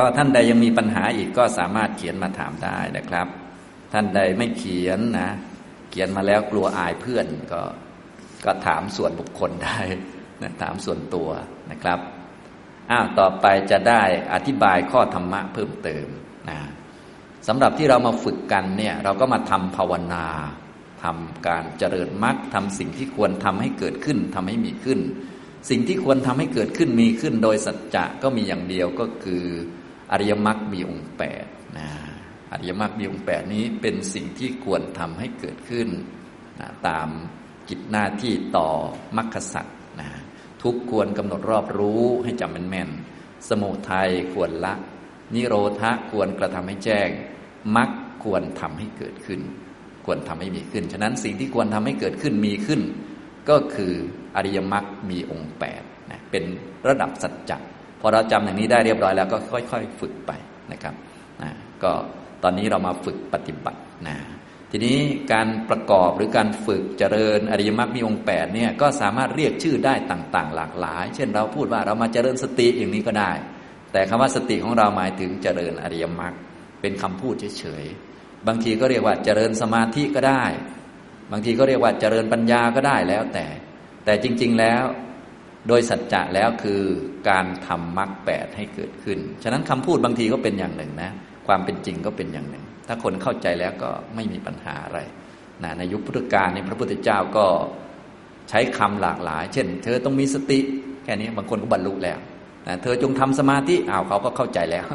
ก็ท่านใดยังมีปัญหาอีกก็สามารถเขียนมาถามได้นะครับ ท่านใดไม่เขียนนะ เขียนมาแล้วกลัวอายเพื่อนก็ก็ถามส่วนบุคคลได้นะถามส่วนตัวนะครับอ้าวต่อไปจะได้อธิบายข้อธรรมะเพิ่มเติมนะสำหรับที่เรามาฝึกกันเนี่ย เราก็มาทำภาวนาทำการเจริญมรรคทำสิ่งที่ควรทำให้เกิดขึ้นทำให้มีขึ้น สิ่งที่ควรทำให้เกิดขึ้นมีขึ้น โดยสัจจะก็มีอย่างเดียวก็คือ อริยมรรคมีองค์แปดนะอริยมรรคมีองค์แปดนี้เป็นสิ่งที่ควรทำให้เกิดขึ้นนะตามกิจหน้าที่ต่อมรรคสัตว์นะทุกควรกำหนดรอบรู้ให้จำแม่นๆสมุทัยควรละ นิโรธะควรกระทำให้แจ้งมรรคควรทำให้เกิดขึ้น ควรทำให้มีขึ้น ฉะนั้นสิ่งที่ควรทำให้เกิดขึ้นมีขึ้น ก็คืออริยมรรคมีองค์แปดนะเป็นระดับสัจจะ พอเราจำอย่างนี้ได้เรียบร้อยแล้วก็ค่อย ๆ ฝึกไปนะครับนะก็ตอนนี้เรามาฝึกปฏิบัตินะทีนี้การประกอบหรือการฝึกเจริญอริยมรรคมีองค์แปดเนี่ยก็สามารถเรียกชื่อได้ต่างๆ หลากหลาย เช่นเราพูดว่าเรามาเจริญสติอย่างนี้ก็ได้ แต่คำว่าสติของเราหมายถึงเจริญอริยมรรคเป็นคำพูดเฉยๆบางทีก็เรียกว่าเจริญสมาธิก็ได้ บางทีก็เรียกว่าเจริญปัญญาก็ได้แล้วแต่ แต่จริง ๆ แล้ว โดยสัจจะแล้วคือการทำมรรคแปดให้เกิดขึ้น ฉะนั้นคำพูดบางทีก็เป็นอย่างหนึ่งนะ ความเป็นจริงก็เป็นอย่างหนึ่ง ถ้าคนเข้าใจแล้วก็ไม่มีปัญหาอะไรนะในยุคพุทธกาลในพระพุทธเจ้าก็ใช้คำหลากหลาย เช่น เธอต้องมีสติแค่นี้บางคนก็บรรลุแล้วนะเธอจงทำสมาธิอ้าวเขาก็เข้าใจแล้ว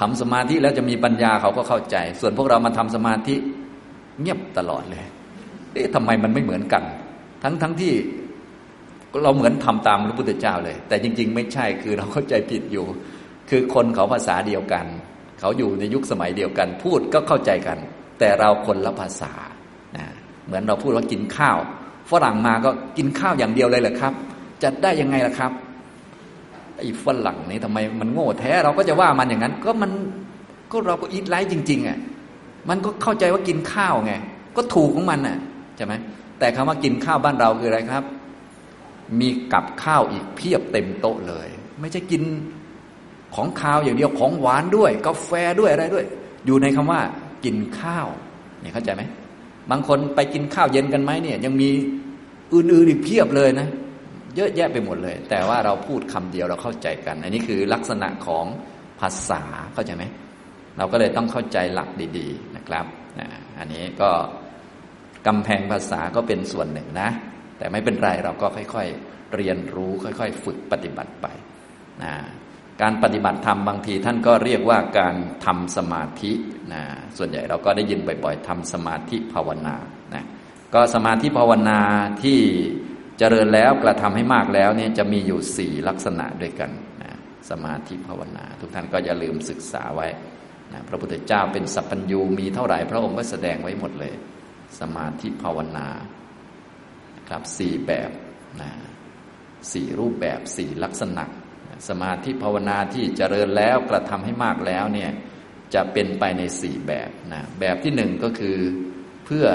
ทำสมาธิแล้วจะมีปัญญาเขาก็เข้าใจ ส่วนพวกเรามาทำสมาธิเงียบตลอดเลยเอ๊ะทำไมมันไม่เหมือนกัน ทั้งทั้งที่ เราเหมือนทำตามพระพุทธเจ้าเลย แต่จริง ๆ ไม่ใช่คือเราเข้าใจผิดอยู่ คือคนเขาภาษาเดียวกัน เขาอยู่ในยุคสมัยเดียวกัน พูดก็เข้าใจกัน แต่เราคนละภาษานะเหมือนเราพูดว่ากินข้าว ฝรั่งมาก็กินข้าวอย่างเดียวเลยเหรอครับ จะได้ยังไงล่ะครับไอ้ฝรั่งนี่ทำไมมันโง่แท้เราก็จะว่ามันอย่างนั้น ก็มันก็เราก็อีทไลท์จริงๆอะมันก็เข้าใจว่ากินข้าวไงก็ถูกของมันน่ะใช่ไหมแต่คำว่ากินข้าวบ้านเราคืออะไรครับ มีกับข้าวอีกเพียบเต็มโต๊ะเลย ไม่ใช่กินของข้าวอย่างเดียวของหวานด้วยกาแฟด้วยอะไรด้วย อยู่ในคำว่า กินข้าวเนี่ยเข้าใจไหมบางคนไปกินข้าวเย็นกันไหมเนี่ยยังมีอื่นๆอีกเพียบเลยนะ เยอะแยะไปหมดเลย แต่ว่าเราพูดคำเดียวเราเข้าใจกัน อันนี้คือลักษณะของภาษาเข้าใจไหมเราก็เลยต้องเข้าใจหลักดีๆนะครับอันนี้ก็กำแพงภาษาก็เป็นส่วนหนึ่งนะ แต่ไม่เป็นไรเราก็ค่อยๆ เรียนรู้ค่อยๆ ฝึกปฏิบัติไปนะการปฏิบัติธรรมบางทีท่านก็เรียกว่าการทำสมาธินะส่วนใหญ่เราก็ได้ยินบ่อยๆทำสมาธิภาวนานะก็สมาธิภาวนาที่เจริญแล้วกระทำให้มากแล้วเนี่ยจะมีอยู่สี่ลักษณะด้วยกันนะสมาธิภาวนา ทุกท่านก็อย่าลืมศึกษาไว้นะพระพุทธเจ้าเป็นสัพพัญญูมีเท่าไหร่พระองค์ก็แสดงไว้หมดเลย สมาธิภาวนา ครับสี่แบบนะสี่รูปแบบสี่ลักษณะ สมาธิภาวนาที่เจริญแล้วกระทำให้มากแล้วเนี่ยจะเป็นไปในสี่แบบนะแบบที่หนึ่งก็คือเพื่อ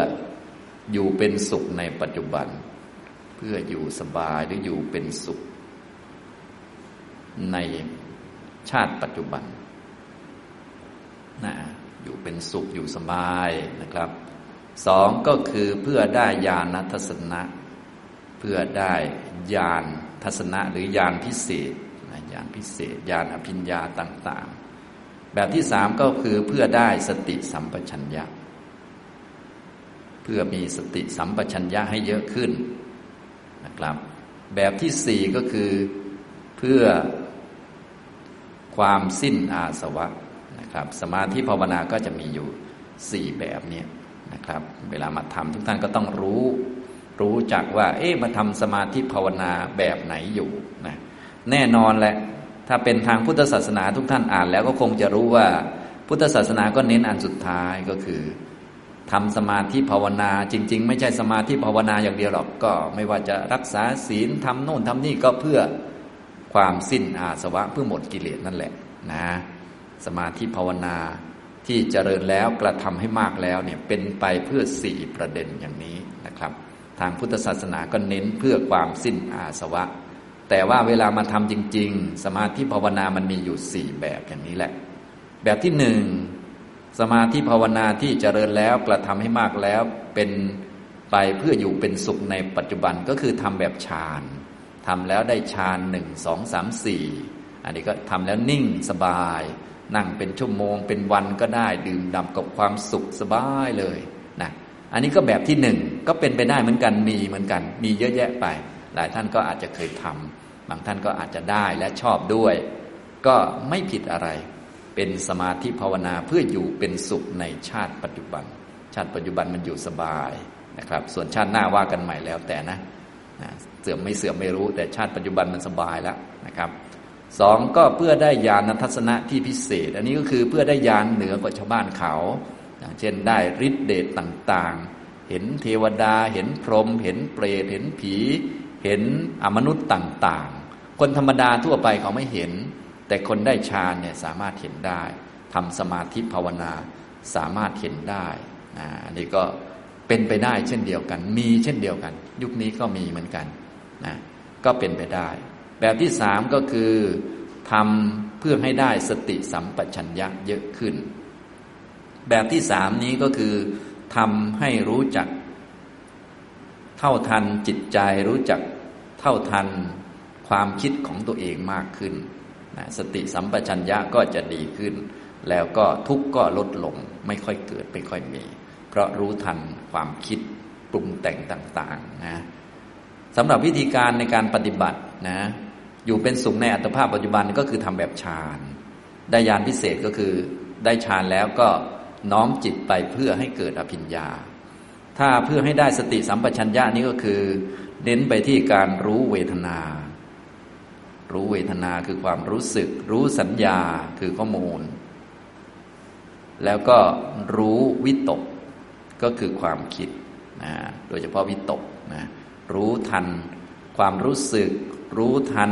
อยู่เป็นสุขในปัจจุบัน เพื่ออยู่สบายหรืออยู่เป็นสุข ในชาติปัจจุบันนะอยู่เป็นสุขอยู่สบายนะครับ สองก็คือเพื่อได้ญาณทัศนะ เพื่อได้ญาณทัศนะหรือญาณพิเศษญาณพิเศษญาณอภิญญาต่าง ๆ แบบที่สามก็คือเพื่อได้สติสัมปชัญญะ เพื่อมีสติสัมปชัญญะให้เยอะขึ้นนะครับ แบบที่สี่ก็คือเพื่อความสิ้นอาสวะนะครับ สมาธิภาวนาก็จะมีอยู่สี่แบบเนี้ นะครับ เวลามาทำทุกท่านก็ต้องรู้ รู้จักว่า เอ๊ะมาทำสมาธิภาวนาแบบไหนอยู่นะแน่นอนแหละ ถ้าเป็นทางพุทธศาสนาทุกท่านอ่าน แล้วก็คงจะรู้ว่าพุทธศาสนาก็เน้นอันสุดท้ายก็คือทำสมาธิภาวนา จริง ๆ ไม่ใช่สมาธิภาวนาอย่างเดียวหรอกก็ ไม่ว่าจะรักษาศีลทำโน่นทำนี่ก็เพื่อความสิ้นอาสวะเพื่อหมดกิเลสนั่นแหละนะ สมาธิภาวนา ที่เจริญแล้วกระทำให้มากแล้วเนี่ยเป็นไปเพื่อสี่ประเด็นอย่างนี้นะครับ ทางพุทธศาสนาก็เน้นเพื่อความสิ้นอาสวะ แต่ว่าเวลามาทำจริง ๆ สมาธิภาวนามันมีอยู่สี่แบบอย่างนี้แหละ แบบที่หนึ่งสมาธิภาวนาที่เจริญแล้วกระทำให้มากแล้วเป็นไปเพื่ออยู่เป็นสุขในปัจจุบันก็คือทำแบบฌานทำแล้วได้ฌานหนึ่งสองสามสี่อันนี้ก็ทำแล้วนิ่งสบาย นั่งเป็นชั่วโมง เป็นวันก็ได้ ดื่มด่ำกับความสุขสบายเลยนะอันนี้ก็แบบที่หนึ่งก็เป็นไปได้เหมือนกันมีเหมือนกัน มีเยอะแยะไป หลายท่านก็อาจจะเคยทำบางท่านก็อาจจะได้และชอบด้วย ก็ไม่ผิดอะไร เป็นสมาธิภาวนาเพื่ออยู่เป็นสุขในชาติปัจจุบัน ชาติปัจจุบันมันอยู่สบายนะครับ ส่วนชาติหน้าว่ากันใหม่แล้วแต่นะนะเสื่อมไม่เสื่อมไม่รู้แต่ชาติปัจจุบันมันสบายแล้วนะครับ สองก็เพื่อได้ญาณทัศนะที่พิเศษ อันนี้ก็คือเพื่อได้ญาณเหนือกว่าชาวบ้านเขาอย่างเช่นได้ฤทธิเดชต่างๆ เห็นเทวดา เห็นพรหม เห็นเปรต เห็นผี เห็นอมนุษย์ต่างๆ คนธรรมดาทั่วไปเขาไม่เห็น แต่คนได้ฌานเนี่ยสามารถเห็นได้ทำสมาธิภาวนาสามารถเห็นได้อันนี้ก็เป็นไปได้เช่นเดียวกัน มีเช่นเดียวกัน ยุคนี้ก็มีเหมือนกันนะก็เป็นไปได้ แบบที่สามก็คือทำเพื่อให้ได้สติสัมปชัญญะเยอะขึ้น แบบที่สามนี้ก็คือทำให้รู้จัก เท่าทันจิตใจรู้จักเท่าทันความคิดของตัวเองมากขึ้นนะสติสัมปชัญญะก็จะดีขึ้น แล้วก็ทุกข์ก็ลดลงไม่ค่อยเกิดไม่ค่อยมี เพราะรู้ทันความคิดปรุงแต่งต่างๆนะสำหรับวิธีการในการปฏิบัตินะ อยู่เป็นสุขในอัตภาพปัจจุบันก็คือทำแบบฌาน ได้ยานพิเศษก็คือได้ฌานแล้วก็น้อมจิตไปเพื่อให้เกิดอภิญญา ถ้าเพื่อให้ได้สติสัมปชัญญะนี้ก็คือเน้นไปที่การรู้เวทนา รู้เวทนาคือความรู้สึก รู้สัญญาคือข้อมูล แล้วก็รู้วิตกก็คือความคิดนะโดยเฉพาะวิตกนะรู้ทันความรู้สึก รู้ทัน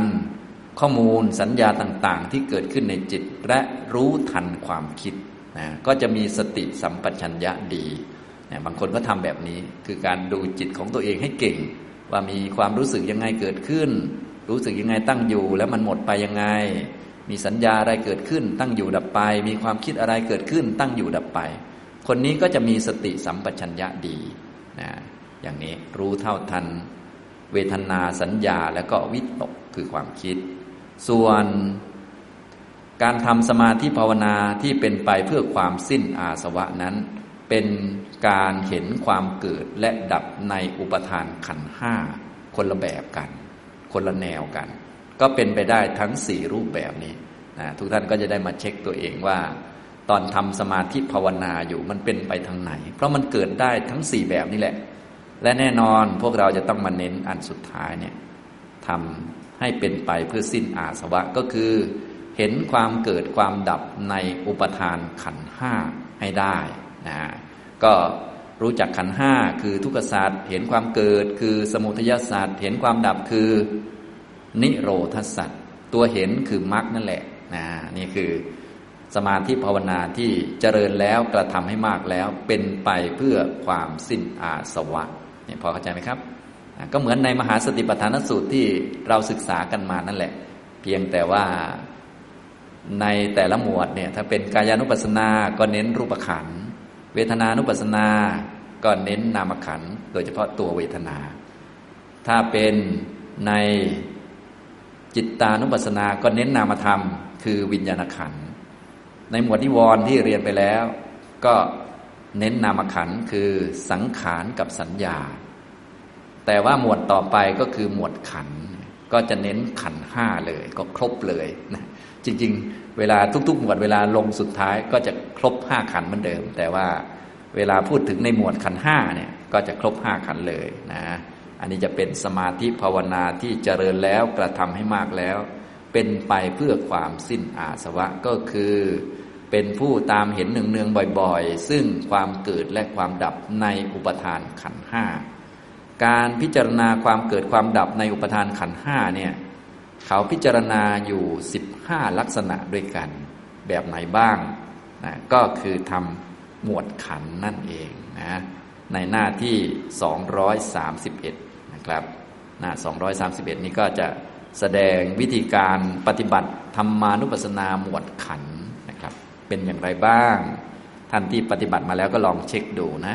ข้อมูลสัญญาต่างๆ ที่เกิดขึ้นในจิตและรู้ทันความคิดนะก็จะมีสติสัมปชัญญะดีนะบางคนก็ทำแบบนี้คือการดูจิตของตัวเองให้เก่ง ว่ามีความรู้สึกยังไงเกิดขึ้น รู้สึกยังไงตั้งอยู่ แล้วมันหมดไปยังไง มีสัญญาอะไรเกิดขึ้น ตั้งอยู่ดับไป มีความคิดอะไรเกิดขึ้น ตั้งอยู่ดับไป คนนี้ก็จะมีสติสัมปชัญญะดีนะอย่างนี้รู้เท่าทัน เวทนาสัญญาแล้วก็วิตกคือความคิด ส่วนการทำสมาธิภาวนาที่เป็นไปเพื่อความสิ้นอาสวะนั้น เป็นการเห็นความเกิดและดับในอุปทานขันห้าคนละแบบกัน คนละแนวกัน ก็เป็นไปได้ทั้งสี่รูปแบบนี้นะทุกท่านก็จะได้มาเช็คตัวเองว่า ตอนทำสมาธิภาวนาอยู่มันเป็นไปทางไหน เพราะมันเกิดได้ทั้งสี่แบบนี่แหละ และแน่นอนพวกเราจะต้องมาเน้นอันสุดท้ายเนี่ยทำให้เป็นไปเพื่อสิ้นอาสวะก็คือ เห็นความเกิดความดับในอุปทานขันห้าให้ได้นะก็รู้จักขันห้าคือทุกขศาสตร์เห็นความเกิดคือสมุทัยศาสตร์เห็นความดับคือ นิโรธศาสตร์ตัวเห็นคือมรรคนั่นแหละนะนี่คือสมาธิภาวนาที่เจริญแล้วกระทำให้มากแล้วเป็นไปเพื่อความสิ้นอาสวะ เนี่ยพอเข้าใจไหมครับ ก็เหมือนในมหาสติปัฏฐานสูตรที่เราศึกษากันมานั่นแหละ เพียงแต่ว่าในแต่ละหมวดเนี่ยถ้าเป็นกายานุปัสสนาก็เน้นรูปขันเวทนานุปัสสนาก็เน้นนามขันโดยเฉพาะตัวเวทนา ถ้าเป็นในจิตตานุปัสสนาก็เน้นนามธรรม คือวิญญาณขันธในหมวดนิวรณ์ที่เรียนไปแล้ว ก็ เน้นนามขันคือสังขารกับสัญญา แต่ว่าหมวดต่อไปก็คือหมวดขัน ก็จะเน้นขันห้าเลย ก็ครบเลยนะจริง ๆ เวลาทุกๆ หมวดเวลาลงสุดท้ายก็จะครบห้าขันเหมือนเดิม แต่ว่าเวลาพูดถึงในหมวดขันห้าเนี่ยก็จะครบห้าขันเลยนะอันนี้จะเป็นสมาธิภาวนาที่เจริญแล้วกระทำให้มากแล้ว เป็นไปเพื่อความสิ้นอาสวะก็คือ เป็นผู้ตามเห็นเนืองๆบ่อยๆ ซึ่งความเกิดและความดับในอุปทานขันห้าการพิจารณาความเกิดความดับในอุปทานขันห้าเนี่ยเขาพิจารณาอยู่สิบห้าลักษณะด้วยกัน แบบไหนบ้างนะก็คือทำหมวดขันนั่นเองนะในหน้าที่ 231 นะครับ หน้า 231 นี้ก็จะแสดงวิธีการปฏิบัติธรรมานุปัสสนาหมวดขัน เป็นอย่างไรบ้าง ท่านที่ปฏิบัติมาแล้วก็ลองเช็คดูนะ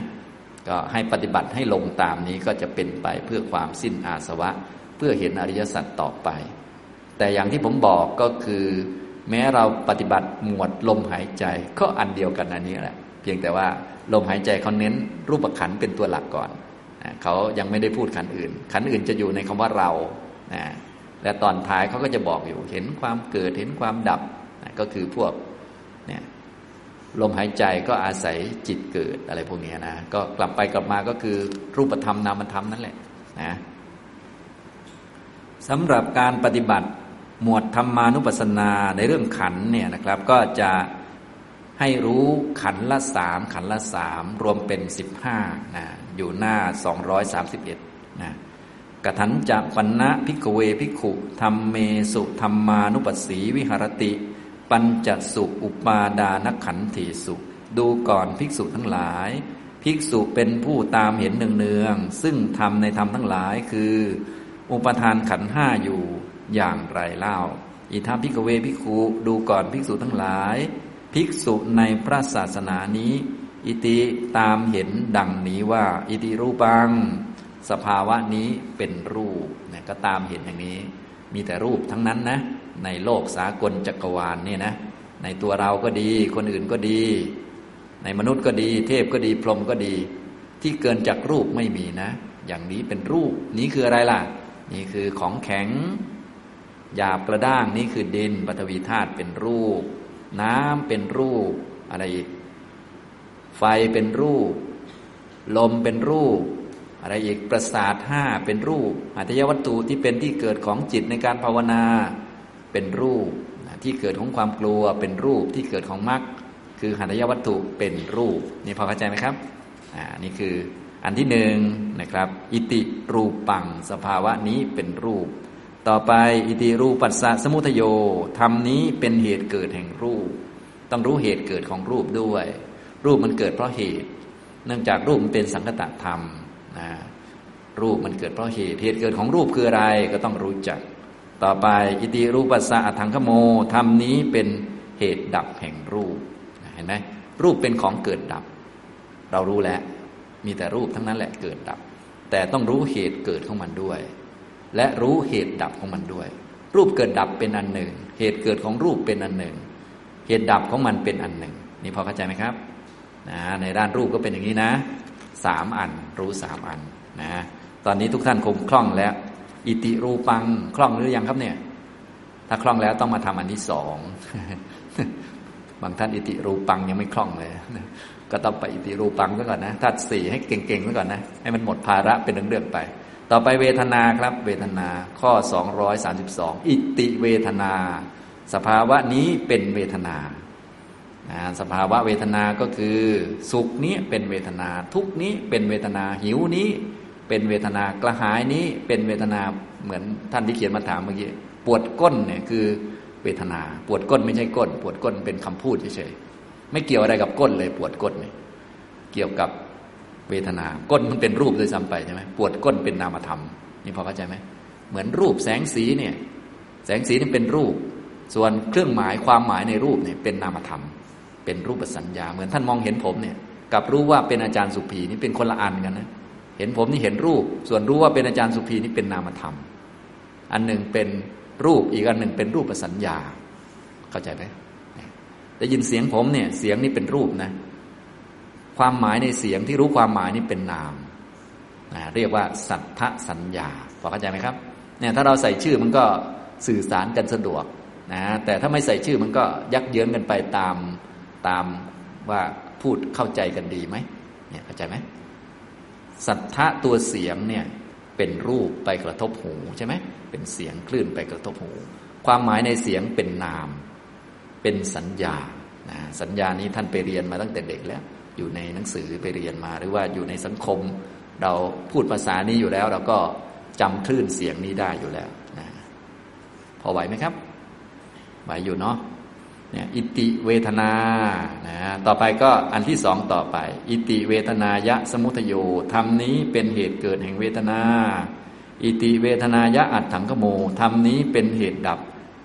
ก็ให้ปฏิบัติให้ลงตามนี้ก็จะเป็นไปเพื่อความสิ้นอาสวะ เพื่อเห็นอริยสัจต่อไป แต่อย่างที่ผมบอกก็คือ แม้เราปฏิบัติหมวดลมหายใจก็อันเดียวกันอันนี้แหละ เพียงแต่ว่าลมหายใจเขาเน้นรูปขันเป็นตัวหลักก่อนเขายังไม่ได้พูดขันอื่น ขันอื่นจะอยู่ในคำว่าเรานะและตอนท้ายเขาก็จะบอกอยู่เห็นความเกิดเห็นความดับนะก็คือพวก ลมหายใจก็อาศัยจิตเกิดอะไรพวกนี้นะ ก็กลับไปกลับมาก็คือรูปธรรมนามธรรมนั่นแหละนะสำหรับการปฏิบัติหมวดธรรมานุปัสสนาในเรื่องขันเนี่ยนะครับ ก็จะให้รู้ขันละสามขันละสามรวมเป็นสิบห้านะอยู่หน้าสองร้อยสามสิบเอ็ดนะกถันจะปัญนะพิกเวพิขุธรรมเมสุธรรมานุปัสสีวิหรติ ปัญจสุอุปาดานขันธิสุดูก่อนภิกษุทั้งหลาย ภิกษุเป็นผู้ตามเห็นเนืองๆซึ่งทำในธรรมทั้งหลายคือ อุปทานขันห้าอยู่อย่างไรเล่า อิทัพิกเวพิคุดูก่อนภิกษุทั้งหลาย ภิกษุในพระศาสนานี้ อิติตามเห็นดังนี้ว่า อิติรูปัง สภาวะนี้เป็นรูปเนี่ยก็ตามเห็นอย่างนี้ มีแต่รูปทั้งนั้นนะ ในโลกสากลจักรวาลเนี่ยนะ ในตัวเราก็ดี คนอื่นก็ดี ในมนุษย์ก็ดี เทพก็ดี พรหมก็ดี ที่เกินจากรูปไม่มีนะ อย่างนี้เป็นรูป นี้คืออะไรล่ะ นี่คือของแข็ง หยาบกระด้างนี่คือดินปฐวีธาตุเป็นรูป น้ำเป็นรูป อะไรอีก ไฟเป็นรูป ลมเป็นรูป อะไรอีกประสาทห้าเป็นรูปอัตยวัตถุที่เป็นที่เกิดของจิตในการภาวนาเป็นรูปที่เกิดของความกลัวเป็นรูปที่เกิดของมรรคคือหัตถยวัตถุเป็นรูปนี่พอเข้าใจไหมครับอ่านี่คืออันที่หนึ่งนะครับ อิติรูปังสภาวะนี้เป็นรูป ต่อไปอิติรูปัสสะสมุทโยธรรมนี้เป็นเหตุเกิดแห่งรูป ต้องรู้เหตุเกิดของรูปด้วย รูปมันเกิดเพราะเหตุ เนื่องจากรูปมันเป็นสังคตธรรม นะรูปมันเกิดเพราะเหตุเหตุเกิดของรูปคืออะไรก็ต้องรู้จัก ต่อไปอิติรูปัสสะอัถังขโมธรรมนี้เป็นเหตุดับแห่งรูปเห็นไหมรูปเป็นของเกิดดับ เรารู้แล้ว มีแต่รูปทั้งนั้นแหละเกิดดับ แต่ต้องรู้เหตุเกิดของมันด้วย และรู้เหตุดับของมันด้วย รูปเกิดดับเป็นอันหนึ่ง เหตุเกิดของรูปเป็นอันหนึ่ง เหตุดับของมันเป็นอันหนึ่ง นี่พอเข้าใจไหมครับนะในด้านรูปก็เป็นอย่างนี้นะ สามอัน รู้สามอันนะตอนนี้ทุกท่านคงคล่องแล้ว อิติรูปังคล่องหรือยังครับเนี่ย ถ้าคล่องแล้วต้องมาทำอันที่สองบางท่านอิติรูปังยังไม่คล่องเลยก็ต้องไปอิติรูปังซะก่อนนะถ้าสี่ให้เก่งๆซะก่อนนะให้มันหมดภาระเป็นเรื่องๆไป ต่อไปเวทนาครับ เวทนาข้อ 232 อิติเวทนา สภาวะนี้เป็นเวทนา สภาวะเวทนาก็คือ สุขนี้เป็นเวทนา ทุกนี้เป็นเวทนาหิวนี้ เป็นเวทนากระหายนี้เป็นเวทนาเหมือนท่านที่เขียนมาถามเมื่อกี้ปวดก้นเนี่ยคือเวทนา ปวดก้นไม่ใช่ก้น ปวดก้นเป็นคำพูดเฉยๆไม่เกี่ยวอะไรกับก้นเลย ปวดก้นเนี่ยเกี่ยวกับเวทนา ก้นมันเป็นรูปโดยซ้ำไปใช่ไหมปวดก้นเป็นนามธรรมนี่พอเข้าใจไหมเหมือนรูปแสงสีเนี่ย แสงสีนี่เป็นรูป ส่วนเครื่องหมายความหมายในรูปเนี่ยเป็นนามธรรม เป็นรูปสัญญา เหมือนท่านมองเห็นผมเนี่ย กับรู้ว่าเป็นอาจารย์สุภีนี่เป็นคนละอันกันนะเห็นผมนี่เห็นรูป ส่วนรู้ว่าเป็นอาจารย์สุภีนี่เป็นนามธรรม อันหนึ่งเป็นรูปอีกอันหนึ่งเป็นรูปสัญญา เข้าใจไหมได้ยินเสียงผมเนี่ย เสียงนี่เป็นรูปนะ ความหมายในเสียงที่รู้ความหมายนี่เป็นนามนะเรียกว่าสัทธสัญญาพอเข้าใจไหมครับ เนี่ยถ้าเราใส่ชื่อมันก็สื่อสารกันสะดวกนะแต่ถ้าไม่ใส่ชื่อมันก็ยักเยื้องกันไปตาม ตามว่าพูดเข้าใจกันดีไหมเนี่ยเข้าใจไหมสัทธะตัวเสียงเนี่ยเป็นรูปไปกระทบหูใช่ไหมเป็นเสียงคลื่นไปกระทบหู ความหมายในเสียงเป็นนาม เป็นสัญญานะสัญญานี้ท่านไปเรียนมาตั้งแต่เด็กแล้ว อยู่ในหนังสือไปเรียนมาหรือว่าอยู่ในสังคม เราพูดภาษานี้อยู่แล้ว เราก็จำคลื่นเสียงนี้ได้อยู่แล้วนะพอไหวไหมครับไหวอยู่เนาะ เนี่ยอิติเวทนานะต่อไปก็อันที่สองต่อไป อิติเวทนายะสมุทโยธรรมนี้เป็นเหตุเกิดแห่งเวทนา อิติเวทนายะอัตถังขโมธรรมนี้เป็นเหตุดับ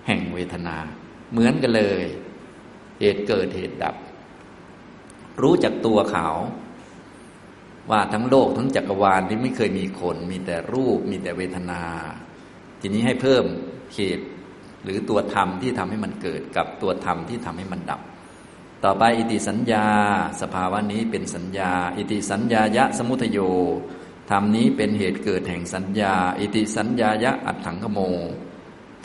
แห่งเวทนา เหมือนกันเลย เหตุเกิดเหตุดับ รู้จักตัวเขา ว่าทั้งโลกทั้งจักรวาลนี้ไม่เคยมีคน มีแต่รูปมีแต่เวทนา ทีนี้ให้เพิ่มเหตุ หรือตัวธรรมที่ทำให้มันเกิดกับตัวธรรมที่ทำให้มันดับ ต่อไปอิติสัญญา สภาวะนี้เป็นสัญญา อิติสัญญายะสมุทโยธรรมนี้เป็นเหตุเกิดแห่งสัญญา อิติสัญญายะอัตถังขโม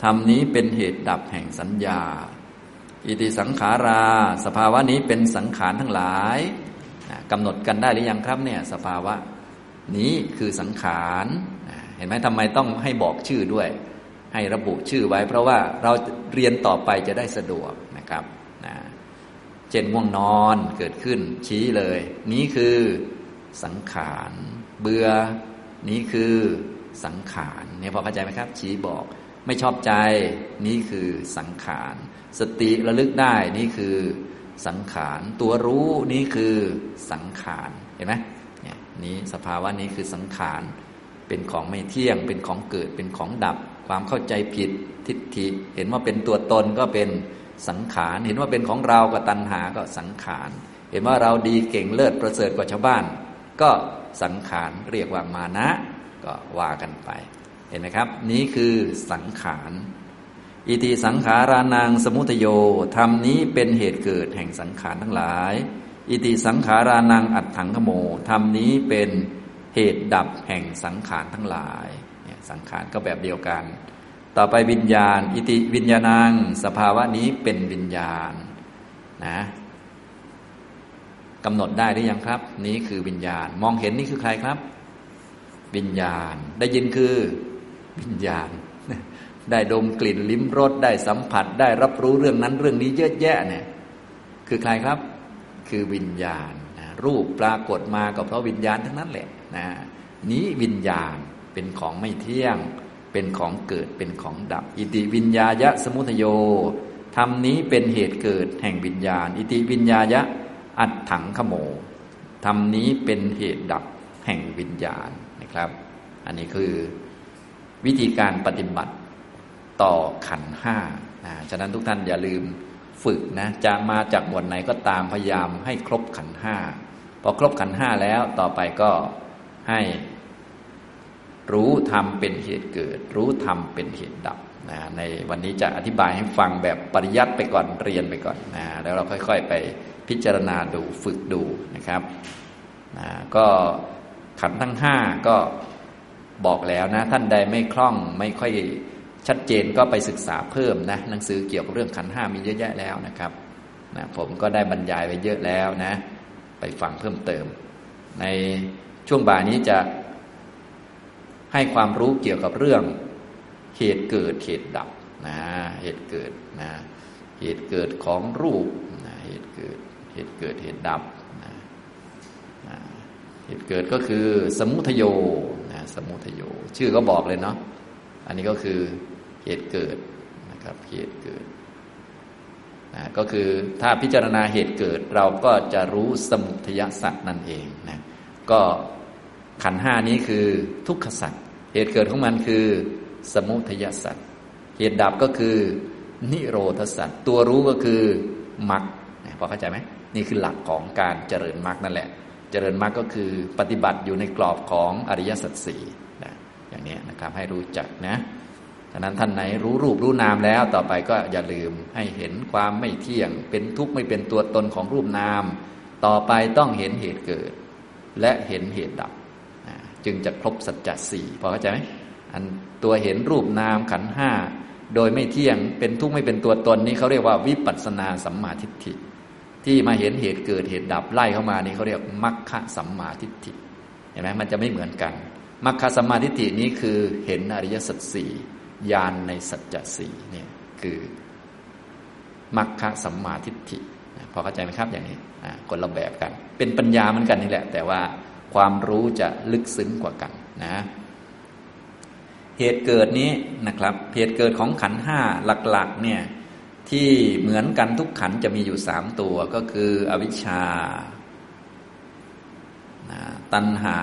ธรรมนี้เป็นเหตุดับแห่งสัญญา อิติสังขารา สภาวะนี้เป็นสังขารทั้งหลายกำหนดกันได้หรือยังครับเนี่ยสภาวะนี้คือสังขาร เห็นไหมทำไมต้องให้บอกชื่อด้วย ให้ระบุชื่อไว้ เพราะว่าเราเรียนต่อไปจะได้สะดวกนะครับนะเช่นง่วงนอนเกิดขึ้น ชี้เลย นี้คือสังขารเบื่อนี้คือสังขารเนี่ยพอเข้าใจไหมครับ ชี้บอกไม่ชอบใจ นี่คือสังขาร สติระลึกได้นี่คือสังขาร ตัวรู้นี่คือสังขารเห็นไหมเนี่ยนี้สภาวะนี้คือสังขาร เป็นของไม่เที่ยง เป็นของเกิดเป็นของดับ ความเข้าใจผิดทิฏฐิ เห็นว่าเป็นตัวตนก็เป็นสังขาร เห็นว่าเป็นของเราก็ตัณหาก็สังขาร เห็นว่าเราดีเก่งเลิศประเสริฐกว่าชาวบ้าน ก็สังขารเรียกว่ามานะ ก็ว่ากันไป เห็นไหมครับ นี้คือสังขารอิติสังขารานังสมุทโยธรรมนี้เป็นเหตุเกิดแห่งสังขารทั้งหลาย อิติสังขารานังอัดถังขโมธรรมนี้เป็นเหตุดับแห่งสังขารทั้งหลายเนี่ย สังขารก็แบบเดียวกัน ต่อไปวิญญาณ อิติวิญญาณัง สภาวะนี้เป็นวิญญาณนะกำหนดได้หรือยังครับ นี้คือวิญญาณ มองเห็นนี่คือใครครับ วิญญาณ ได้ยินคือวิญญาณ ได้ดมกลิ่นลิ้มรสได้สัมผัส ได้รับรู้เรื่องนั้นเรื่องนี้เยอะแยะเนี่ยคือใครครับ คือวิญญาณนะรูปปรากฏมาก็เพราะวิญญาณทั้งนั้นแหละนะนี้วิญญาณ เป็นของไม่เที่ยง เป็นของเกิดเป็นของดับ อิติวิญญาญะสมุทโยธรรมนี้เป็นเหตุเกิดแห่งวิญญาณ อิติวิญญาญะอัดถังขโมธรรมนี้เป็นเหตุดับแห่งวิญญาณนะครับ อันนี้คือวิธีการปฏิบัติต่อขันห้านะฉะนั้นทุกท่านอย่าลืมฝึกนะจะมาจากบทไหนก็ตามพยายามให้ครบขันห้าพอครบขันห้าแล้วต่อไปก็ให้ รู้ธรรมเป็นเหตุเกิด รู้ธรรมเป็นเหตุดับนะในวันนี้จะอธิบายให้ฟังแบบปริยัติไปก่อนเรียนไปก่อนนะแล้วเราค่อย ๆ ไปพิจารณาดูฝึกดูนะครับนะก็ขันทั้งห้าก็บอกแล้วนะ ท่านใดไม่คล่องไม่ค่อยชัดเจนก็ไปศึกษาเพิ่มนะหนังสือเกี่ยวกับเรื่องขันห้ามีเยอะแยะแล้วนะครับนะผมก็ได้บรรยายไปเยอะแล้วนะ ไปฟังเพิ่มเติม ในช่วงบ่ายนี้จะ ให้ความรู้เกี่ยวกับเรื่อง เหตุเกิดเหตุดับนะเหตุเกิดนะเหตุเกิดของรูปนะเหตุเกิดเหตุเกิดเหตุดับนะเหตุเกิดก็คือ สมุทโยนะสมุทโย ชื่อก็บอกเลยเนาะอันนี้ก็คือเหตุเกิดนะครับเหตุเกิดนะก็คือถ้าพิจารณาเหตุเกิดเราก็จะรู้สมุทยสัตว์นั่นเองนะก็ ขันห้านี้คือทุกขสัตว์เหตุเกิดของมันคือสมุทยสัตว์เหตุดับก็คือ นิโรธสัตว์ตัวรู้ก็คือมรรคพอเข้าใจไหมนี่คือหลักของการเจริญมรรคนั่นแหละ เจริญมรรคก็คือปฏิบัติอยู่ในกรอบของอริยสัจสี่นะอย่างนี้นะครับให้รู้จักนะฉะนั้นท่านไหนรู้รูปรู้นามแล้วต่อไปก็อย่าลืมให้เห็นความไม่เที่ยง เป็นทุกข์ไม่เป็นตัวตนของรูปนาม ต่อไปต้องเห็นเหตุเกิด และเห็นเหตุดับ จึงจะครบสัจจะสี่พอเข้าใจไหมอันตัวเห็นรูปนามขันห้าโดยไม่เที่ยงเป็นทุกข์ไม่เป็นตัวตนนี้เขาเรียกว่าวิปัสสนาสัมมาทิฏฐิ ที่มาเห็นเหตุเกิดเหตุดับไล่เข้ามานี่เขาเรียกมัคคะสัมมาทิฏฐิเห็นไหมมันจะไม่เหมือนกันมัคคะสัมมาทิฏฐินี้คือเห็นอริยสัจสี่ญาณในสัจจะสี่เนี่ยคือมัคคะสัมมาทิฏฐิพอเข้าใจไหมครับอย่างนี้คนละแบบกัน เป็นปัญญาเหมือนกันนี่แหละ แต่ว่า ความรู้จะลึกซึ้งกว่ากันนะ เหตุเกิดนี้นะครับ เหตุเกิดของขันห้าหลักๆ เนี่ยที่เหมือนกันทุกขันจะมีอยู่สามตัวก็คืออวิชชา ตัณหา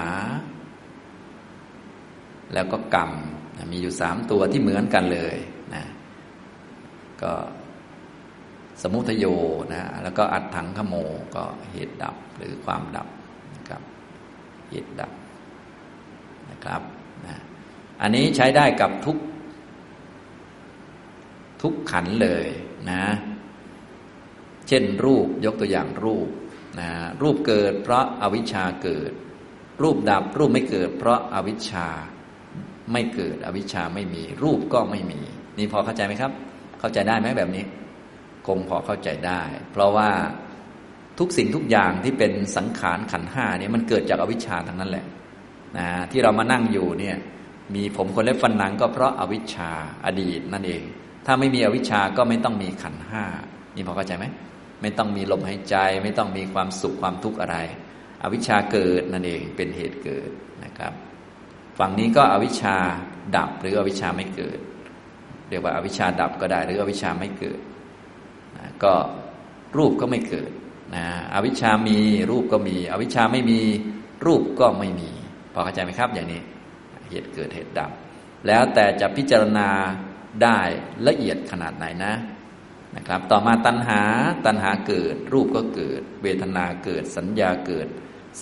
แล้วก็กรรม มีอยู่สามตัวที่เหมือนกันเลยนะก็สมุทโยนะแล้วก็อัดถังขโมก็เหตุดับหรือความดับนะครับ เหตุดับนะครับนะอันนี้ใช้ได้กับทุกทุกขันเลยนะ เช่นรูปยกตัวอย่างรูปนะรูปเกิดเพราะอาวิชชาเกิด รูปดับรูปไม่เกิด เพราะอาวิชชาไม่เกิด อวิชชาไม่มี รูปก็ไม่มี นี่พอเข้าใจไหมครับ เข้าใจได้ไหมแบบนี้ คงพอเข้าใจได้ เพราะว่า ทุกสิ่งทุกอย่างที่เป็นสังขารขันห้าเนี่ยมันเกิดจากอวิชชาทั้งนั้นแหละนะที่เรามานั่งอยู่เนี่ยมีผมคนเล็บฟันหนังก็เพราะอาวิชชาอดีตนั่นเอง ถ้าไม่มีอวิชชาก็ไม่ต้องมีขันห้านี่พอเข้าใจไหมไม่ต้องมีลมหายใจ ไม่ต้องมีความสุขความทุกข์อะไร อวิชชาเกิดนั่นเองเป็นเหตุเกิดนะครับ ฝั่งนี้ก็อวิชชาดับหรืออวิชชาไม่เกิด เรียกว่าอวิชชาดับก็ได้หรืออวิชชาไม่เกิดนะก็รูปก็ไม่เกิด นะอวิชชามีรูปก็มี อวิชชาไม่มีรูปก็ไม่มี พอเข้าใจไหมครับอย่างนี้ เหตุเกิดเหตุดับ แล้วแต่จะพิจารณาได้ละเอียดขนาดไหนนะนะครับ ต่อมาตัณหาตัณหาเกิด รูปก็เกิด เวทนาเกิด สัญญาเกิด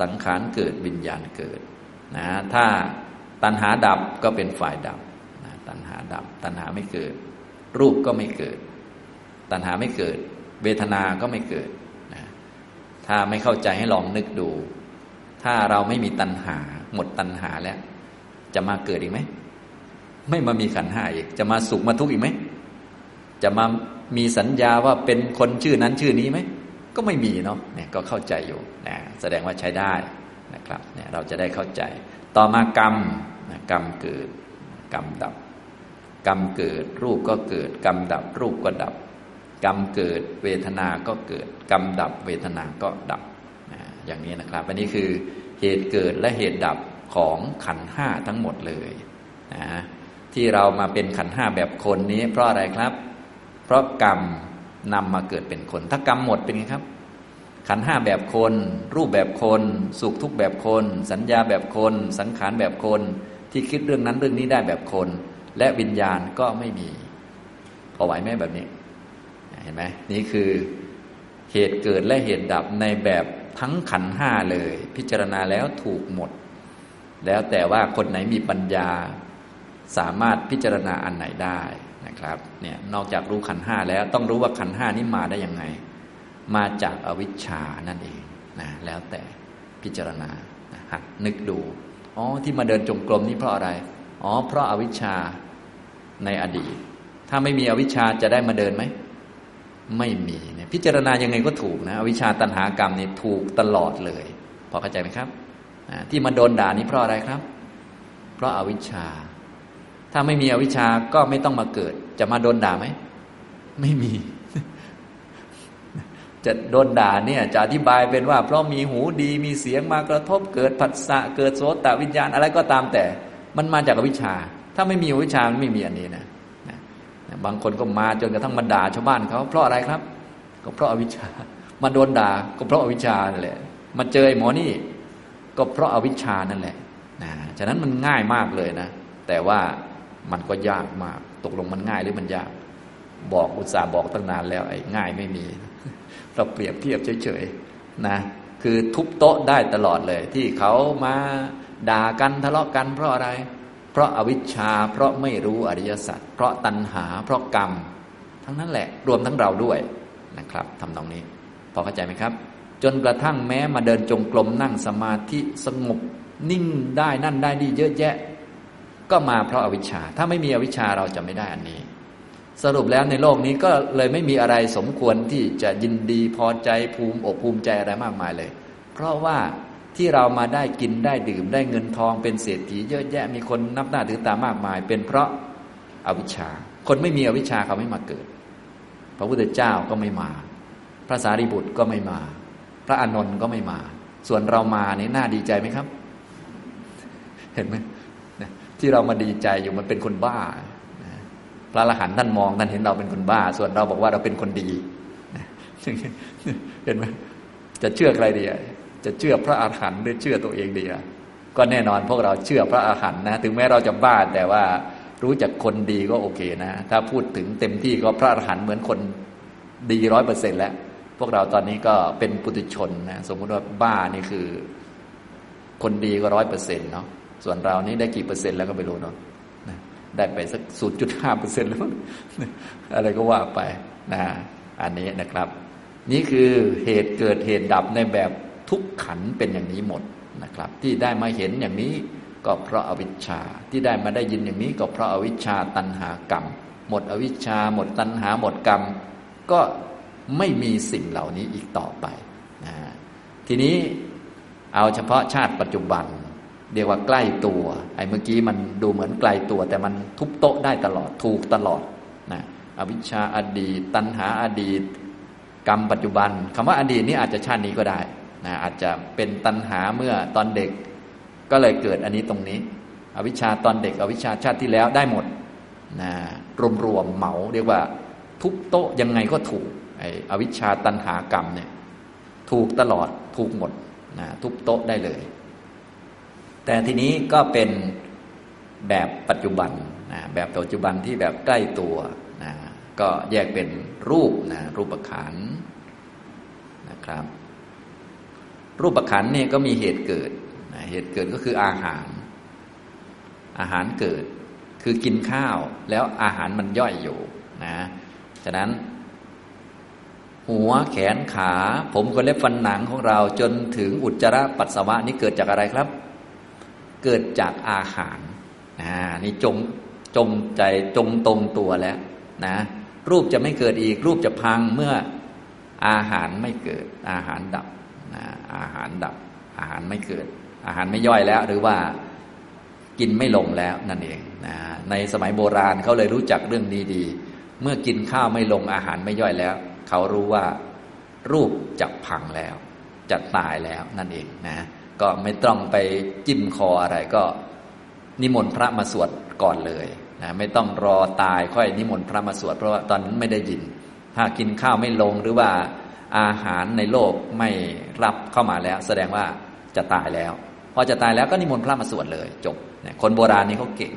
สังขารเกิดวิญญาณเกิดนะถ้าตัณหาดับก็เป็นฝ่ายดับนะตัณหาดับ ตัณหาไม่เกิด รูปก็ไม่เกิด ตัณหาไม่เกิด เวทนาก็ไม่เกิด ถ้าไม่เข้าใจให้ลองนึกดู ถ้าเราไม่มีตัณหา หมดตัณหาแล้ว จะมาเกิดอีกไหม ไม่มามีขันห้าอีก จะมาสุขมาทุกข์อีกไหม จะมามีสัญญาว่าเป็นคนชื่อนั้นชื่อนี้ไหม ก็ไม่มีเนาะเนี่ยก็เข้าใจอยู่นะแสดงว่าใช้ได้นะครับเนี่ยเราจะได้เข้าใจ ต่อมากรรมนะกรรมเกิด กรรมดับ กรรมเกิดรูปก็เกิด กรรมดับรูปก็ดับ กรรมเกิดเวทนาก็เกิด กรรมดับเวทนาก็ดับนะอย่างนี้นะครับ อันนี้คือเหตุเกิดและเหตุดับของขันห้าทั้งหมดเลยนะที่เรามาเป็นขันห้าแบบคนนี้เพราะอะไรครับ เพราะกรรมนำมาเกิดเป็นคน ถ้ากรรมหมดเป็นไงครับ ขันห้าแบบคน รูปแบบคน สุขทุกแบบคน สัญญาแบบคน สังขารแบบคน ที่คิดเรื่องนั้นเรื่องนี้ได้แบบคน และวิญญาณก็ไม่มีพอไหวไหมแบบนี้ เห็นไหมนี่คือเหตุเกิดและเหตุดับในแบบทั้งขันห้าเลย พิจารณาแล้วถูกหมด แล้วแต่ว่าคนไหนมีปัญญาสามารถพิจารณาอันไหนได้นะครับเนี่ยนอกจากรู้ขันห้าแล้วต้องรู้ว่าขันห้านี้มาได้ยังไง มาจากอวิชชานั่นเองนะแล้วแต่พิจารณานะหัดนึกดูอ๋อที่มาเดินจงกรมนี่เพราะอะไรอ๋อเพราะอาวิชชาในอดีต ถ้าไม่มีอวิชชาจะได้มาเดินไหม ไม่มีเนี่ยพิจารณายังไงก็ถูกนะอวิชชาตัณหากรรมนี่ถูกตลอดเลย พอเข้าใจไหมครับ ที่มาโดนด่านี้เพราะอะไรครับ เพราะอาวิชชา ถ้าไม่มีอวิชชาก็ไม่ต้องมาเกิด จะมาโดนด่าไหม ไม่มี จะโดนด่าเนี่ยจะอธิบายเป็นว่า เพราะมีหูดีมีเสียงมากระทบ เกิดผัสสะเกิดโสตวิญญาณอะไรก็ตามแต่ มันมาจากอวิชชา ถ้าไม่มีอวิชชาไม่มีอันนี้นะ บางคนก็มาจนกระทั่งมาด่าชาวบ้านเขาเพราะอะไรครับ ก็เพราะอวิชชามาโดนด่าก็เพราะอวิชชานั่นแหละมาเจอไอ้หมอนี่ก็เพราะอวิชชานั่นแหละนะฉะนั้นมันง่ายมากเลยนะ แต่ว่ามันก็ยากมาก ตกลงมันง่ายหรือมันยาก บอกอุตส่าห์บอกตั้งนานแล้วไอ้ง่ายไม่มี เราเปรียบเทียบเฉยๆนะคือทุบโต๊ะได้ตลอดเลย ที่เขามาด่ากันทะเลาะกันเพราะอะไร เพราะอาวิชชา เพราะไม่รู้อริยสัจเพราะตัณหา เพราะกรรม ทั้งนั้นแหละ รวมทั้งเราด้วยนะครับทำตรงนี้ พอเข้าใจไหมครับ จนกระทั่งแม้มาเดินจงกรมนั่งสมาธิสงบนิ่งได้นั่นได้นี่เยอะแยะ ก็มาเพราะอาวิชชา ถ้าไม่มีอวิชชาเราจะไม่ได้อันนี้ สรุปแล้วในโลกนี้ก็เลยไม่มีอะไรสมควรที่จะยินดีพอใจภูมิอกภูมิใจอะไรมากมายเลย เพราะว่า ที่เรามาได้กินได้ดื่มได้เงินทองเป็นเศรษฐีเยอะแยะมีคนนับหน้าถือตามากมาย เป็นเพราะอาวิชชา คนไม่มีอวิชชาเขาไม่มาเกิด พระพุทธเจ้าก็ไม่มา พระสารีบุตรก็ไม่มา พระอานนท์ก็ไม่มา ส่วนเรามาเนี่ยน่าดีใจไหมครับ เห็นไหมที่เรามาดีใจอยู่มันเป็นคนบ้า พระอรหันท่านมองท่านเห็นเราเป็นคนบ้า ส่วนเราบอกว่าเราเป็นคนดีเห็นไหมจะเชื่อใครดี จะเชื่อพระอรหันต์หรือเชื่อตัวเองดีก็แน่นอนพวกเราเชื่อพระอาหารหันต์นะ ถึงแม้เราจะบ้าแต่ว่ารู้จักคนดีก็โอเคนะ ถ้าพูดถึงเต็มที่ก็พระอาหารหันต์เหมือนคนดีร้อยเปอร์เซ็นแล้ว พวกเราตอนนี้ก็เป็นปุถุชนนะสมมุติว่าบ้านี่คือ คนดีก็ร้อยเปอร์เซ็นต์เนาะส่วนเรานี้ได้กี่เปอร์เซ็นต์แล้วก็ไม่รู้เนาะได้ไปสักศูนย์จุดห้าเปอร์เซ็นต์แล้วอะไรก็ว่าไปนะอันนี้นะครับ นี่คือเหตุเกิดเหตุดับในแบบ ทุกขันเป็นอย่างนี้หมดนะครับ ที่ได้มาเห็นอย่างนี้ก็เพราะอาวิชชาที่ได้มาได้ยินอย่างนี้ก็เพราะอาวิชชาตันหากรรม หมดอวิชชาหมดตันหาหมดกรรม ก็ไม่มีสิ่งเหล่านี้อีกต่อไปนะทีนี้เอาเฉพาะชาติปัจจุบัน เรียกว่าใกล้ตัวไอ้เมื่อกี้มันดูเหมือนไกลตัว แต่มันทุบโต๊ะได้ตลอดถูกตลอดนะอวิชชาอดีต ตัณหาอดีต กรรมปัจจุบันคำว่าอดีตนี่อาจจะชาตินี้ก็ได้ นะอาจจะเป็นตัณหาเมื่อตอนเด็ก ก็เลยเกิดอันนี้ตรงนี้ อวิชชาตอนเด็ก อวิชชาชาติที่แล้วได้หมดนะรวมๆเหมาเรียกว่า ทุบโต๊ะยังไงก็ถูกไอ้อวิชชาตัณหากรรมเนี่ยถูกตลอดถูกหมดนะทุบโต๊ะได้เลย แต่ทีนี้ก็เป็นแบบปัจจุบันนะแบบปัจจุบันที่แบบใกล้ตัวนะก็แยกเป็นรูปนะรูปขันนะครับ รูปขันนี่ก็มีเหตุเกิด เหตุเกิดก็คืออาหาร อาหารเกิด คือกินข้าวแล้วอาหารมันย่อยอยู่นะฉะนั้น หัวแขนขา ผมก็เล็บฟันหนังของเราจนถึงอุจจาระปัสสาวะนี่เกิดจากอะไรครับ เกิดจากอาหารนะนี่จงจงใจจงตรงตัวแล้วนะรูปจะไม่เกิดอีก รูปจะพังเมื่ออาหารไม่เกิดอาหารดับ อาหารดับ อาหารไม่เกิด อาหารไม่ย่อยแล้ว หรือว่ากินไม่ลงแล้วนั่นเองนะในสมัยโบราณเขาเลยรู้จักเรื่องนี้ดี เมื่อกินข้าวไม่ลงอาหารไม่ย่อยแล้ว เขารู้ว่ารูปจะพังแล้วจะตายแล้วนั่นเองนะก็ไม่ต้องไปจิ้มคออะไรก็นิมนต์พระมาสวดก่อนเลยนะไม่ต้องรอตายค่อยนิมนต์พระมาสวดเพราะว่าตอนนั้นไม่ได้ยิน ถ้ากินข้าวไม่ลงหรือว่า อาหารในโลกไม่รับเข้ามาแล้ว แสดงว่าจะตายแล้ว พอจะตายแล้วก็นิมนต์พระมาสวดเลยจบคนโบราณนี่เขาเก่ง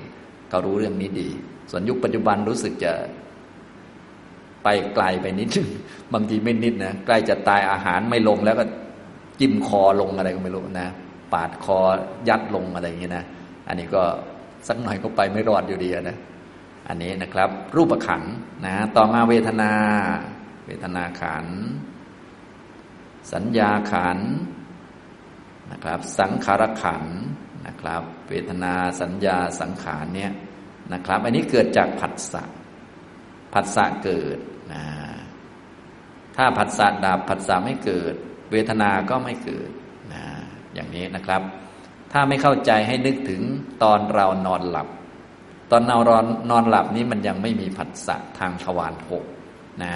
เขารู้เรื่องนี้ดี ส่วนยุคปัจจุบันรู้สึกจะไปไกลไปนิดนึงบางทีไม่นิดนะใกล้จะตายอาหารไม่ลงแล้วก็จิ้มคอลงอะไรก็ไม่รู้นะปาดคอยัดลงอะไรอย่างเงี้ยนะอันนี้ก็สักหน่อยก็ไปไม่รอดอยู่ดีนะอันนี้นะครับ รูปขันนะต่อมาเวทนา เวทนาขัน สัญญาขันนะครับ สังขารขันนะครับ เวทนาสัญญาสังขารเนี่ยนะครับ อันนี้เกิดจากผัสสะผัสสะเกิดนะถ้าผัสสะดับผัสสะไม่เกิด เวทนาก็ไม่เกิดนะอย่างนี้นะครับ ถ้าไม่เข้าใจให้นึกถึงตอนเรานอนหลับ ตอนเรานอนนอนหลับนี้มันยังไม่มีผัสสะทางทวารหกนะ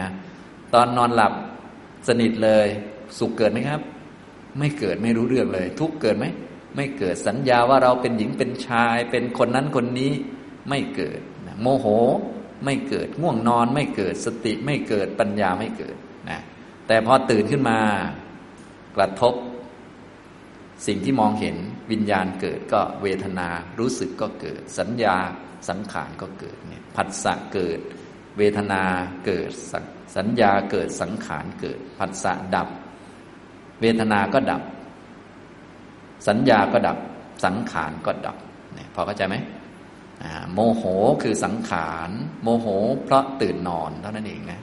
ตอนนอนหลับสนิทเลย สุขเกิดไหมครับ ไม่เกิดไม่รู้เรื่องเลย ทุกเกิดไหมไม่เกิดสัญญาว่าเราเป็นหญิงเป็นชาย เป็นคนนั้นคนนี้ไม่เกิดนะโมโหไม่เกิดง่วงนอนไม่เกิดสติไม่เกิดปัญญาไม่เกิดนะแต่พอตื่นขึ้นมากระทบ สิ่งที่มองเห็นวิญญาณเกิดก็เวทนารู้สึกก็เกิด สัญญาสังขารก็เกิดเนี่ยผัสสะเกิด เวทนาเกิดสัญญาเกิดสังขารเกิดผัสสะดับ เวทนาก็ดับ สัญญาก็ดับ สังขารก็ดับเนี่ยพอเข้าใจไหมโมโหคือสังขาร โมโห เพราะตื่นนอนเท่านั้นเองนะ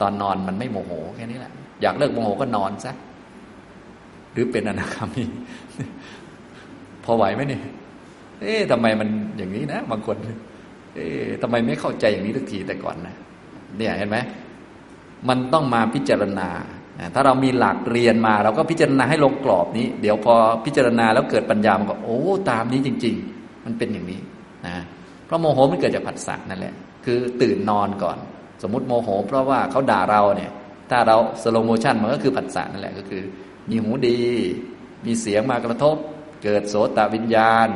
ตอนนอนมันไม่โมโหแค่นี้แหละ อยากเลิกโมโหก็นอนซะหรือเป็นอนาคามีพอไหวไหมเนี่ยเอ๊ะทำไมมันอย่างนี้นะบางคน เอ๊ะทำไมไม่เข้าใจอย่างนี้ทุกทีแต่ก่อนนะเนี่ยเห็นไหมมันต้องมาพิจารณา ถ้าเรามีหลักเรียนมา เราก็พิจารณาให้ลงกรอบนี้ เดี๋ยวพอพิจารณาแล้วเกิดปัญญามันก็โอ้ตามนี้จริง ๆ มันเป็นอย่างนี้นะเพราะโมโหมันเกิดจากผัสสะนั่นแหละ คือตื่นนอนก่อน สมมติโมโห เพราะว่าเขาด่าเราเนี่ย ถ้าเรา slow motion มันก็คือผัสสะนั่นแหละก็คือ มีหูดี มีเสียงมากระทบ เกิดโสตวิญญาณ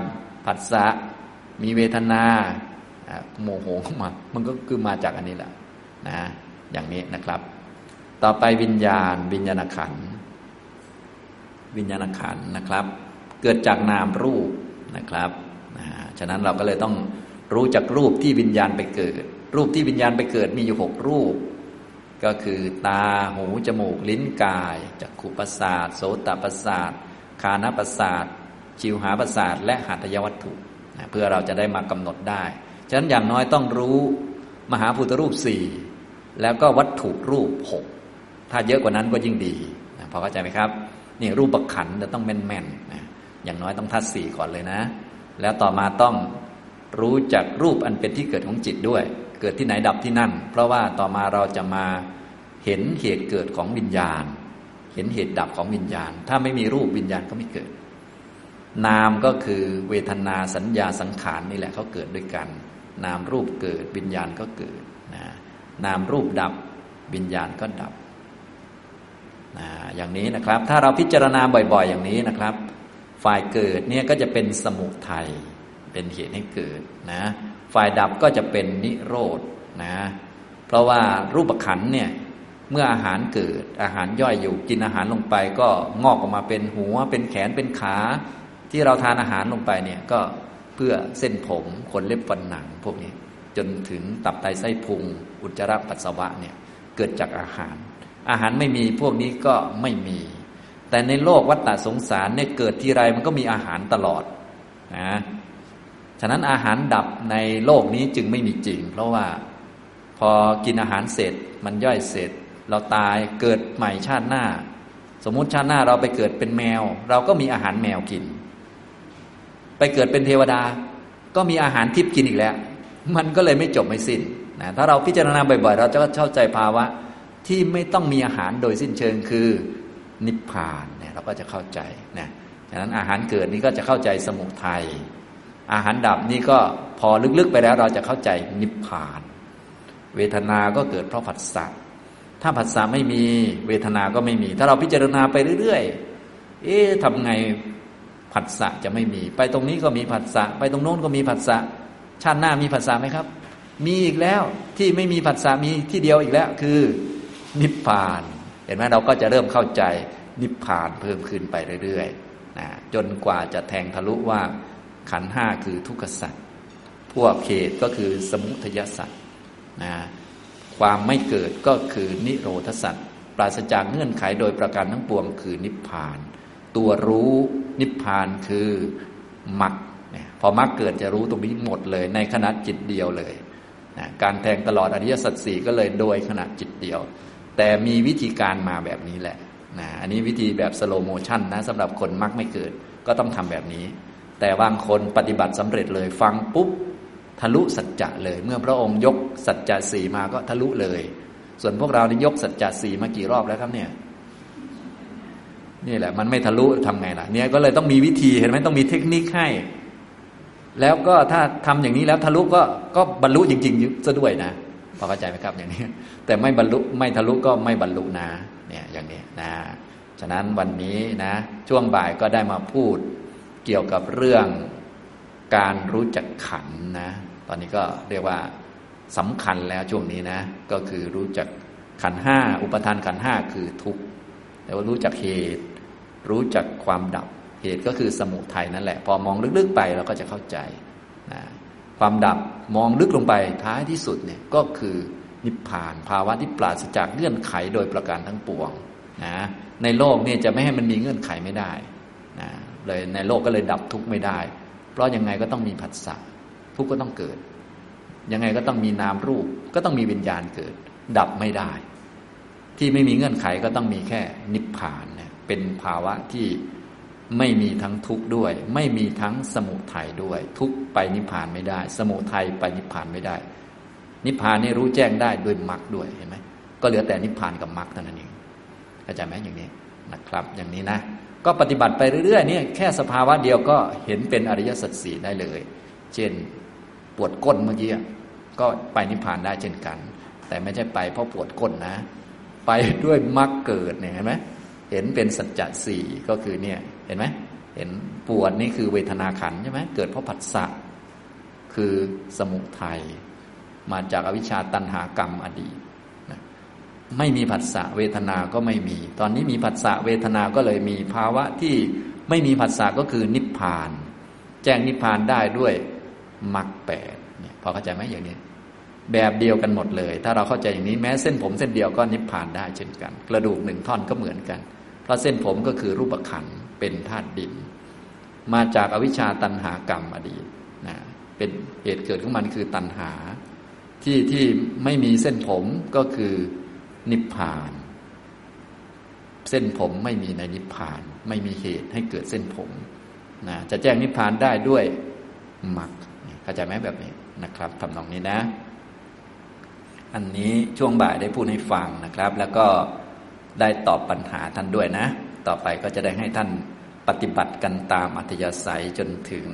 ผัสสะมีเวทนาโมโหเข้ามา มันก็คือมาจากอันนี้แหละนะอย่างนี้นะครับ ต่อไปวิญญาณ วิญญาณขันธ์ วิญญาณขันธ์นะครับ เกิดจากนามรูปนะครับฉะนั้นเราก็เลยต้องรู้จักรูปที่วิญญาณไปเกิด รูปที่วิญญาณไปเกิดมีอยู่หกรูป ก็คือตาหูจมูกลิ้นกายจักขุประสาทโสตประสาทคานประสาทจิวหาประสาทและหัตถยวัตถุเพื่อเราจะได้มากำหนดได้ ฉะนั้นอย่างน้อยต้องรู้มหาพุทธรูปสี่แล้วก็วัตถุรูปหก ถ้าเยอะกว่านั้นก็ยิ่งดีพอเข้าใจไหมครับนี่รูปขันจะต้องแม่นๆนะอย่างน้อยต้องทัดสี่ก่อนเลยนะ แล้วต่อมาต้องรู้จักรูปอันเป็นที่เกิดของจิตด้วย เกิดที่ไหนดับที่นั่น เพราะว่าต่อมาเราจะมาเห็นเหตุเกิดของวิญญาณ เห็นเหตุดับของวิญญาณ ถ้าไม่มีรูปวิญญาณก็ไม่เกิด นามก็คือเวทนาสัญญาสังขารนี่แหละเขาเกิดด้วยกัน นามรูปเกิดวิญญาณก็เกิดนะนามรูปดับวิญญาณก็ดับ อย่างนี้นะครับ ถ้าเราพิจารณาบ่อย ๆ อย่างนี้นะครับ ฝ่ายเกิดเนี่ยก็จะเป็นสมุทัยเป็นเหตุให้เกิดนะฝ่ายดับก็จะเป็นนิโรธนะเพราะว่ารูปขันเนี่ยเมื่ออาหารเกิดอาหารย่อยอยู่กินอาหารลงไป ก็งอกออกมาเป็นหัว เป็นแขนเป็นขา ที่เราทานอาหารลงไปเนี่ยก็เพื่อเส้นผมขนเล็บฟันหนังพวกนี้ จนถึงตับไตไส้พุง อุจจาระปัสสาวะเนี่ยเกิดจากอาหาร อาหารไม่มีพวกนี้ก็ไม่มี แต่ในโลกวัฏฏะสงสารเนี่ยเกิดที่ไรมันก็มีอาหารตลอดนะฉะนั้นอาหารดับในโลกนี้จึงไม่มีจริง เพราะว่าพอกินอาหารเสร็จมันย่อยเสร็จ เราตายเกิดใหม่ชาติหน้า สมมุติชาติหน้าเราไปเกิดเป็นแมว เราก็มีอาหารแมวกิน ไปเกิดเป็นเทวดา ก็มีอาหารทิพย์กินอีกแล้ว มันก็เลยไม่จบไม่สิ้นนะถ้าเราพิจารณาบ่อยๆ เราจะเข้าใจภาวะ ที่ไม่ต้องมีอาหารโดยสิ้นเชิงคือนิพพานเนี่ยเราก็จะเข้าใจนะฉะนั้นอาหารเกิดนี้ก็จะเข้าใจสมุทัยอาหารดับนี่ก็พอลึกๆไปแล้วเราจะเข้าใจนิพพาน เวทนาก็เกิดเพราะผัสสะถ้าผัสสะไม่มีเวทนาก็ไม่มี ถ้าเราพิจารณาไปเรื่อยๆ เอ๊ะทำไงผัสสะจะไม่มี ไปตรงนี้ก็มีผัสสะไปตรงโน้นก็มีผัสสะชาติหน้ามีผัสสะไหมครับ มีอีกแล้วที่ไม่มีผัสสะมีที่เดียวอีกแล้ว คือ นิพพาน เห็นไหมเราก็จะเริ่มเข้าใจนิพพานเพิ่มขึ้นไปเรื่อยๆนะจนกว่าจะแทงทะลุว่าขันห้าคือทุกขสัตว์พวกเขตก็คือสมุทยสัตว์นะความไม่เกิดก็คือนิโรธสัตว์ปราศจากเงื่อนไขโดยประการทั้งปวงคือนิพพาน ตัวรู้นิพพานคือมรรคพอมรรคเกิดจะรู้ตรงนี้หมดเลย ในขณะจิตเดียวเลยนะการแทงตลอดอริยสัจสี่ก็เลยโดยขณะจิตเดียว แต่มีวิธีการมาแบบนี้แหละนะอันนี้วิธีแบบ slow motion นะสำหรับคนมรรคไม่เกิด ก็ต้องทำแบบนี้ แต่บางคนปฏิบัติสำเร็จเลย ฟังปุ๊บทะลุสัจจะเลย เมื่อพระองค์ยกสัจจะสี่มาก็ทะลุเลย ส่วนพวกเรานี่ยกสัจจะสี่มากี่รอบแล้วครับเนี่ยนี่แหละ มันไม่ทะลุทำไงล่ะ เนี่ยก็เลยต้องมีวิธีเห็นไหมต้องมีเทคนิคให้ แล้วก็ถ้าทำอย่างนี้แล้วทะลุก็ก็บรรลุจริงๆซะด้วยนะ พอเข้าใจไหมครับอย่างนี้ แต่ไม่บรรลุไม่ทะลุก็ไม่บรรลุนะเนี่ยอย่างนี้นะฉะนั้นวันนี้นะช่วงบ่ายก็ได้มาพูดเกี่ยวกับเรื่องการรู้จักขันนะ ตอนนี้ก็เรียกว่าสำคัญแล้วช่วงนี้นะ ก็คือรู้จักขันห้าอุปทานขันห้าคือทุกข์แต่ว่ารู้จักเหตุ รู้จักความดับเหตุก็คือสมุทัยนั่นแหละ พอมองลึกๆไปเราก็จะเข้าใจ ความดับมองลึกลงไปท้ายที่สุดเนี่ยก็คือนิพพาน ภาวะที่ปราศจากเงื่อนไขโดยประการทั้งปวงนะในโลกเนี่ยจะไม่ให้มันมีเงื่อนไขไม่ได้นะเลยในโลกก็เลยดับทุกข์ไม่ได้ เพราะยังไงก็ต้องมีผัสสะทุกข์ก็ต้องเกิด ยังไงก็ต้องมีนามรูป ก็ต้องมีวิญญาณเกิด ดับไม่ได้ ที่ไม่มีเงื่อนไขก็ต้องมีแค่นิพพานเนี่ยเป็นภาวะที่ ไม่มีทั้งทุกข์ด้วย ไม่มีทั้งสมุทัยด้วย ทุกข์ไปนิพพานไม่ได้ สมุทัยไปนิพพานไม่ได้ นิพพานนี่รู้แจ้งได้ด้วยมรรคด้วยเห็นไหมก็เหลือแต่นิพพานกับมรรคเท่านั้นเองเข้าใจไหมอย่างนี้นะครับ อย่างนี้นะ ก็ปฏิบัติไปเรื่อยๆเนี่ยแค่สภาวะเดียวก็เห็นเป็นอริยสัจสี่ได้เลย เช่นปวดก้นเมื่อกี้ก็ไปนิพพานได้เช่นกัน แต่ไม่ใช่ไปเพราะปวดก้นนะ ไปด้วยมรรคเกิดเนี่ยเห็นไหมเห็นเป็นสัจจะสี่ก็คือเนี่ย ห็นไหมเห็นปวดนี่คือเวทนาขันใช่ไหมเกิดเพราะผัสสะคือสมุทัยมาจากอวิชชาตันหากรรมอดีตไม่มีผัสสะเวทนาก็ไม่มี ตอนนี้มีผัสสะเวทนาก็เลยมีภาวะที่ไม่มีผัสสะก็คือนิพพาน แจ้งนิพพานได้ด้วยมรรคแปดเนี่ยพอเข้าใจไหมอย่างนี้ แบบเดียวกันหมดเลย ถ้าเราเข้าใจอย่างนี้แม้เส้นผมเส้นเดียวก็นิพพานได้เช่นกัน กระดูกหนึ่งท่อนก็เหมือนกัน เพราะเส้นผมก็คือรูปขันธ์ เป็นธาตุดิน มาจากอวิชชาตันหากรรมอดีตนะเป็นเหตุเกิดของมันคือตันหา ที่ที่ไม่มีเส้นผมก็คือนิพพาน เส้นผมไม่มีในนิพพาน ไม่มีเหตุให้เกิดเส้นผมนะจะแจ้งนิพพานได้ด้วยมรรคเข้าใจไหมแบบนี้นะครับทำนองนี้นะ อันนี้ช่วงบ่ายได้พูดให้ฟังนะครับ แล้วก็ได้ตอบปัญหาท่านด้วยนะ ต่อไปก็จะได้ให้ท่านปฏิบัติกันตามอัธยาศัยจนถึง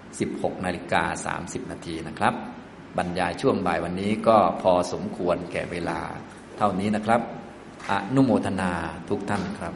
16นาฬิกา30 นาทีนะครับ บรรยายช่วงบ่ายวันนี้ก็พอสมควรแก่เวลา เท่านี้นะครับ อนุโมทนาทุกท่านครับ